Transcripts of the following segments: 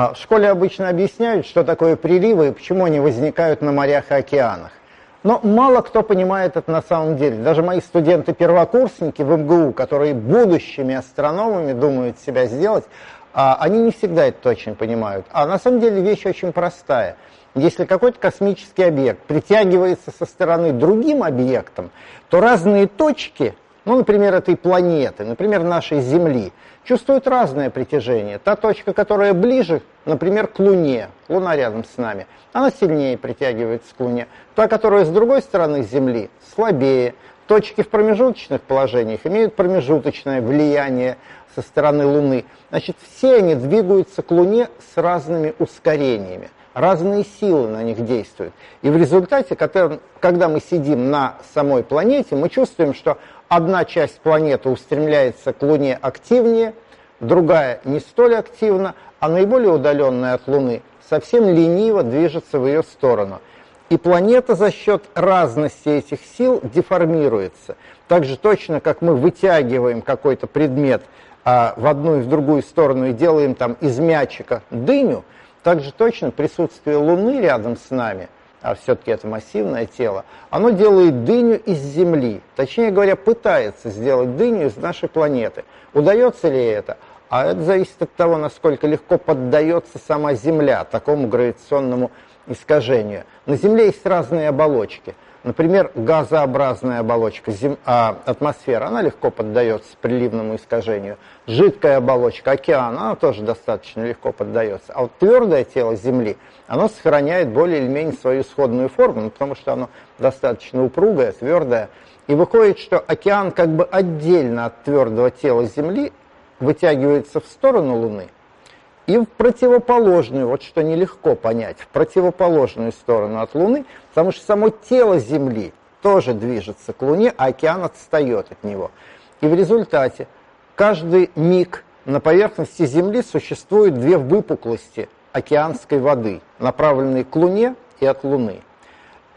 А, в школе обычно объясняют, что такое приливы и почему они возникают на морях и океанах. Но мало кто понимает это на самом деле. Даже мои студенты-первокурсники в МГУ, которые будущими астрономами думают себя сделать, а, они не всегда это точно понимают. А на самом деле вещь очень простая. Если какой-то космический объект притягивается со стороны другим объектом, то разные точки, ну, например, этой планеты, например, нашей Земли, чувствуют разное притяжение. Та точка, которая ближе, например, к Луне, Луна рядом с нами, она сильнее притягивается к Луне. Та, которая с другой стороны Земли, слабее. Точки в промежуточных положениях имеют промежуточное влияние со стороны Луны. Значит, все они двигаются к Луне с разными ускорениями. Разные силы на них действуют. И в результате, когда мы сидим на самой планете, мы чувствуем, что одна часть планеты устремляется к Луне активнее, другая не столь активно, а наиболее удаленная от Луны совсем лениво движется в ее сторону. И планета за счет разности этих сил деформируется. Так же точно, как мы вытягиваем какой-то предмет а, в одну и в другую сторону и делаем там из мячика дыню, так же точно присутствие Луны рядом с нами – а все-таки это массивное тело, оно делает дыню из Земли. Точнее говоря, пытается сделать дыню из нашей планеты. Удается ли это? А это зависит от того, насколько легко поддается сама Земля такому гравитационному искажению. На Земле есть разные оболочки – Например, газообразная оболочка зем... а, атмосфера, она легко поддается приливному искажению. Жидкая оболочка океана, она тоже достаточно легко поддается. А вот твердое тело Земли, оно сохраняет более или менее свою исходную форму, ну, потому что оно достаточно упругое, твердое. И выходит, что океан как бы отдельно от твердого тела Земли вытягивается в сторону Луны – и в противоположную, вот что нелегко понять, в противоположную сторону от Луны, потому что само тело Земли тоже движется к Луне, а океан отстает от него. И в результате каждый миг на поверхности Земли существует две выпуклости океанской воды, направленные к Луне и от Луны.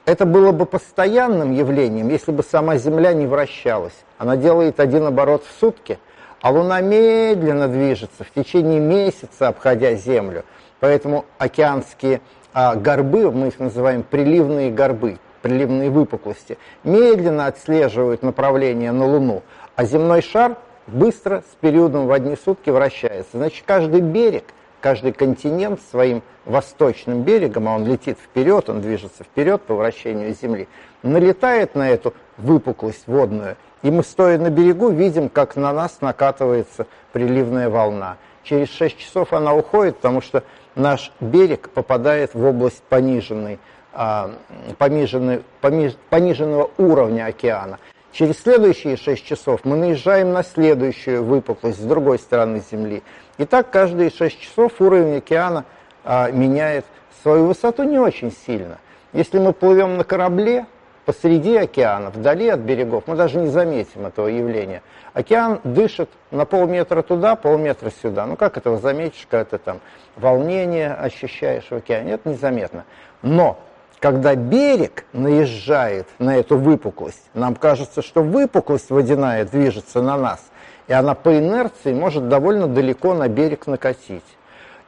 Это было бы постоянным явлением, если бы сама Земля не вращалась. Она делает один оборот в сутки – а Луна медленно движется в течение месяца, обходя Землю. Поэтому океанские а, горбы, мы их называем приливные горбы, приливные выпуклости, медленно отслеживают направление на Луну, а земной шар быстро с периодом в одни сутки вращается. Значит, каждый берег, каждый континент своим восточным берегом, а он летит вперед, он движется вперед по вращению Земли, налетает на эту выпуклость водную – и мы, стоя на берегу, видим, как на нас накатывается приливная волна. Через 6 часов она уходит, потому что наш берег попадает в область пониженной, а, пониженной, пониж, пониженного уровня океана. Через следующие 6 часов мы наезжаем на следующую выпуклость с другой стороны Земли. И так каждые 6 часов уровень океана а, меняет свою высоту не очень сильно. Если мы плывем на корабле, посреди океана, вдали от берегов, мы даже не заметим этого явления. Океан дышит на полметра туда, полметра сюда. Ну как этого заметишь, когда ты там волнение ощущаешь в океане? Это незаметно. Но когда берег наезжает на эту выпуклость, нам кажется, что выпуклость водяная движется на нас, и она по инерции может довольно далеко на берег накатить.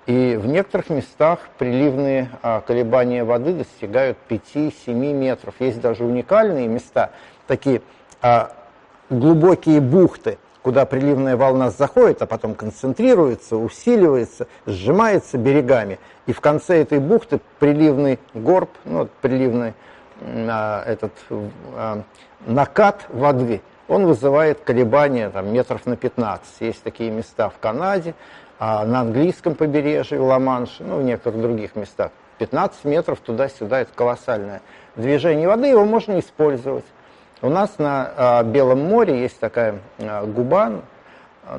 И в некоторых местах приливные а, колебания воды достигают 5-7 метров. Есть даже уникальные места, такие а, глубокие бухты, куда приливная волна заходит, а потом концентрируется, усиливается, сжимается берегами. И в конце этой бухты приливный горб, ну, приливный а, этот а, накат воды, он вызывает колебания там, метров на 15. Есть такие места в Канаде, а на английском побережье, Ла-Манш, ну, в некоторых других местах. 15 метров туда-сюда, это колоссальное движение воды, его можно использовать. У нас на а, Белом море есть такая а, губа,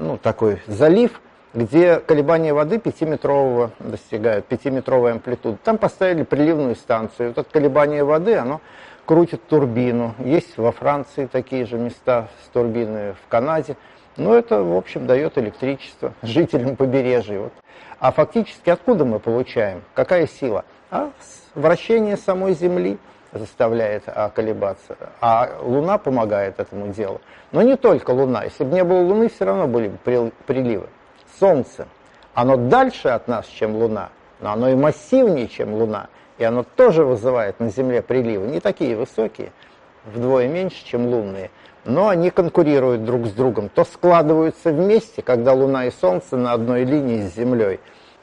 ну, такой залив, где колебания воды 5-метрового достигают, 5-метровой амплитуды. Там поставили приливную станцию. Вот это колебание воды, оно крутит турбину. Есть во Франции такие же места с турбиной, в Канаде. Но это, в общем, дает электричество жителям побережья. Вот. А фактически откуда мы получаем? Какая сила? А вращение самой Земли заставляет а, колебаться, а Луна помогает этому делу. Но не только Луна. Если бы не было Луны, все равно были бы приливы. Солнце. Оно дальше от нас, чем Луна, но оно и массивнее, чем Луна. И оно тоже вызывает на Земле приливы. Не такие высокие, вдвое меньше, чем лунные. Но они конкурируют друг с другом. То складываются вместе, когда Луна и Солнце на одной линии с Землей.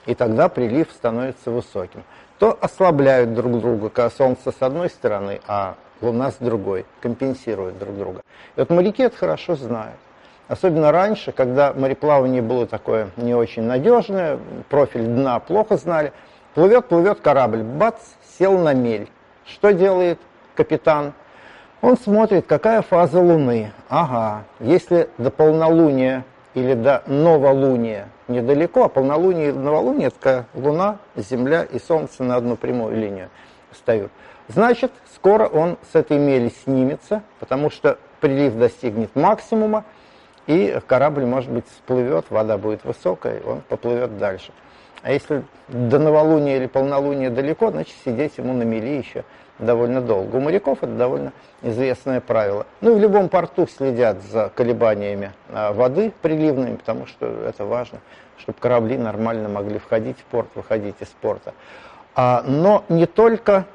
И тогда прилив становится высоким. То ослабляют друг друга, когда Солнце с одной стороны, а Луна с другой. Компенсируют друг друга. И вот моряки это хорошо знают. Особенно раньше, когда мореплавание было такое не очень надежное, профиль дна плохо знали. Плывет, плывет корабль, бац, сел на мель. Что делает капитан? Он смотрит, какая фаза Луны. Ага, если до полнолуния или до новолуния недалеко, а полнолуние и новолуние, это Луна, Земля и Солнце на одну прямую линию встают. Значит, скоро он с этой мели снимется, потому что прилив достигнет максимума, и корабль, может быть, всплывет, вода будет высокая, он поплывет дальше. А если до новолуния или полнолуния далеко, значит, сидеть ему на мели еще довольно долго. У моряков это довольно известное правило. Ну и в любом порту следят за колебаниями а, воды приливными, потому что это важно, чтобы корабли нормально могли входить в порт, выходить из порта. А, но не только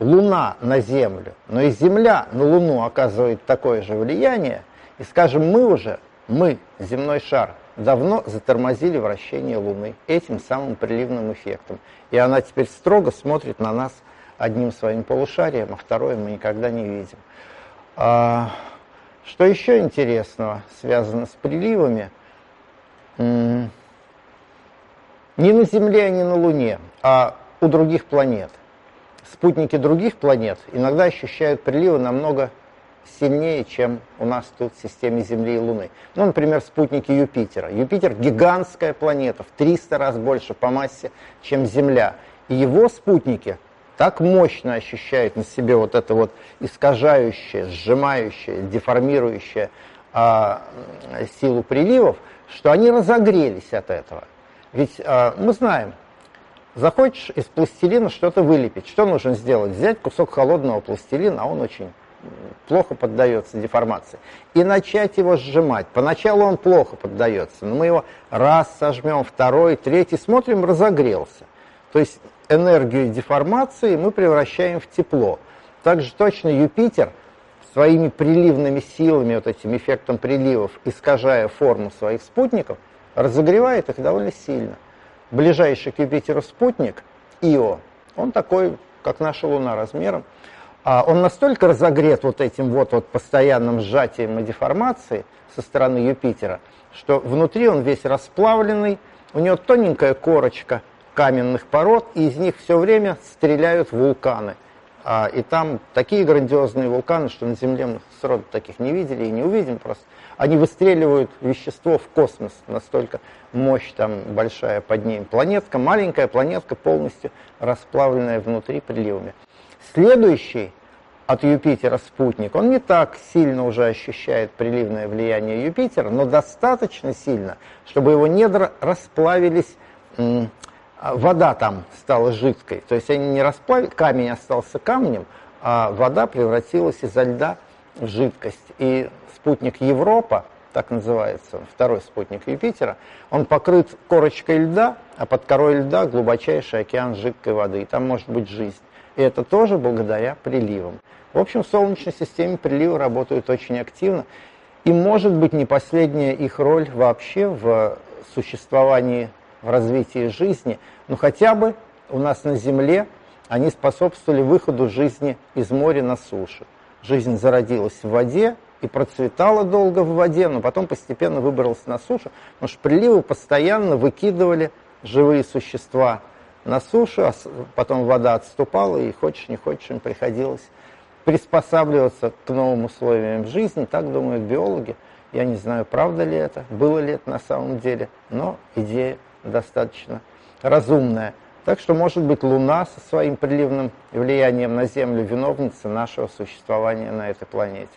Луна на Землю, но и Земля на Луну оказывает такое же влияние – и скажем, мы уже, мы, земной шар, давно затормозили вращение Луны этим самым приливным эффектом. И она теперь строго смотрит на нас одним своим полушарием, а второе мы никогда не видим. А, что еще интересного связано с приливами? Не на Земле, а не на Луне, а у других планет. Спутники других планет иногда ощущают приливы намного чем у нас тут в системе Земли и Луны. Ну, например, спутники Юпитера. Юпитер – гигантская планета, в 300 раз больше по массе, чем Земля. И его спутники так мощно ощущают на себе вот это вот искажающее, сжимающее, деформирующее а, силу приливов, что они разогрелись от этого. Ведь а, мы знаем, захочешь из пластилина что-то вылепить, что нужно сделать? Взять кусок холодного пластилина, а он очень плохо поддается деформации, и начать его сжимать. Поначалу он плохо поддается, но мы его раз сожмем, второй, третий, смотрим, разогрелся. То есть энергию деформации мы превращаем в тепло. Также точно Юпитер своими приливными силами, вот этим эффектом приливов, искажая форму своих спутников, разогревает их довольно сильно. Ближайший к Юпитеру спутник, Ио, он такой, как наша Луна размером, он настолько разогрет вот этим вот, вот постоянным сжатием и деформацией со стороны Юпитера, что внутри он весь расплавленный, у него тоненькая корочка каменных пород, и из них все время стреляют вулканы. А, и там такие грандиозные вулканы, что на Земле мы сроду таких не видели и не увидим просто. Они выстреливают вещество в космос, настолько мощь там большая под ним. Планетка, маленькая планетка, полностью расплавленная внутри приливами. Следующий от Юпитера спутник, он не так сильно уже ощущает приливное влияние Юпитера, но достаточно сильно, чтобы его недра расплавились, а вода там стала жидкой. То есть они не расплавили, камень остался камнем, а вода превратилась изо льда в жидкость. И спутник Европа, так называется, второй спутник Юпитера, он покрыт корочкой льда, а под корой льда глубочайший океан жидкой воды, и там может быть жизнь. И это тоже благодаря приливам. В общем, в Солнечной системе приливы работают очень активно. И может быть не последняя их роль вообще в существовании, в развитии жизни. Но хотя бы у нас на Земле они способствовали выходу жизни из моря на сушу. Жизнь зародилась в воде и процветала долго в воде, но потом постепенно выбралась на сушу, потому что приливы постоянно выкидывали живые существа на сушу, а потом вода отступала, и хочешь не хочешь им приходилось приспосабливаться к новым условиям жизни, так думают биологи. Я не знаю, правда ли это, было ли это на самом деле, но идея достаточно разумная. Так что, может быть, Луна со своим приливным влиянием на Землю виновница нашего существования на этой планете.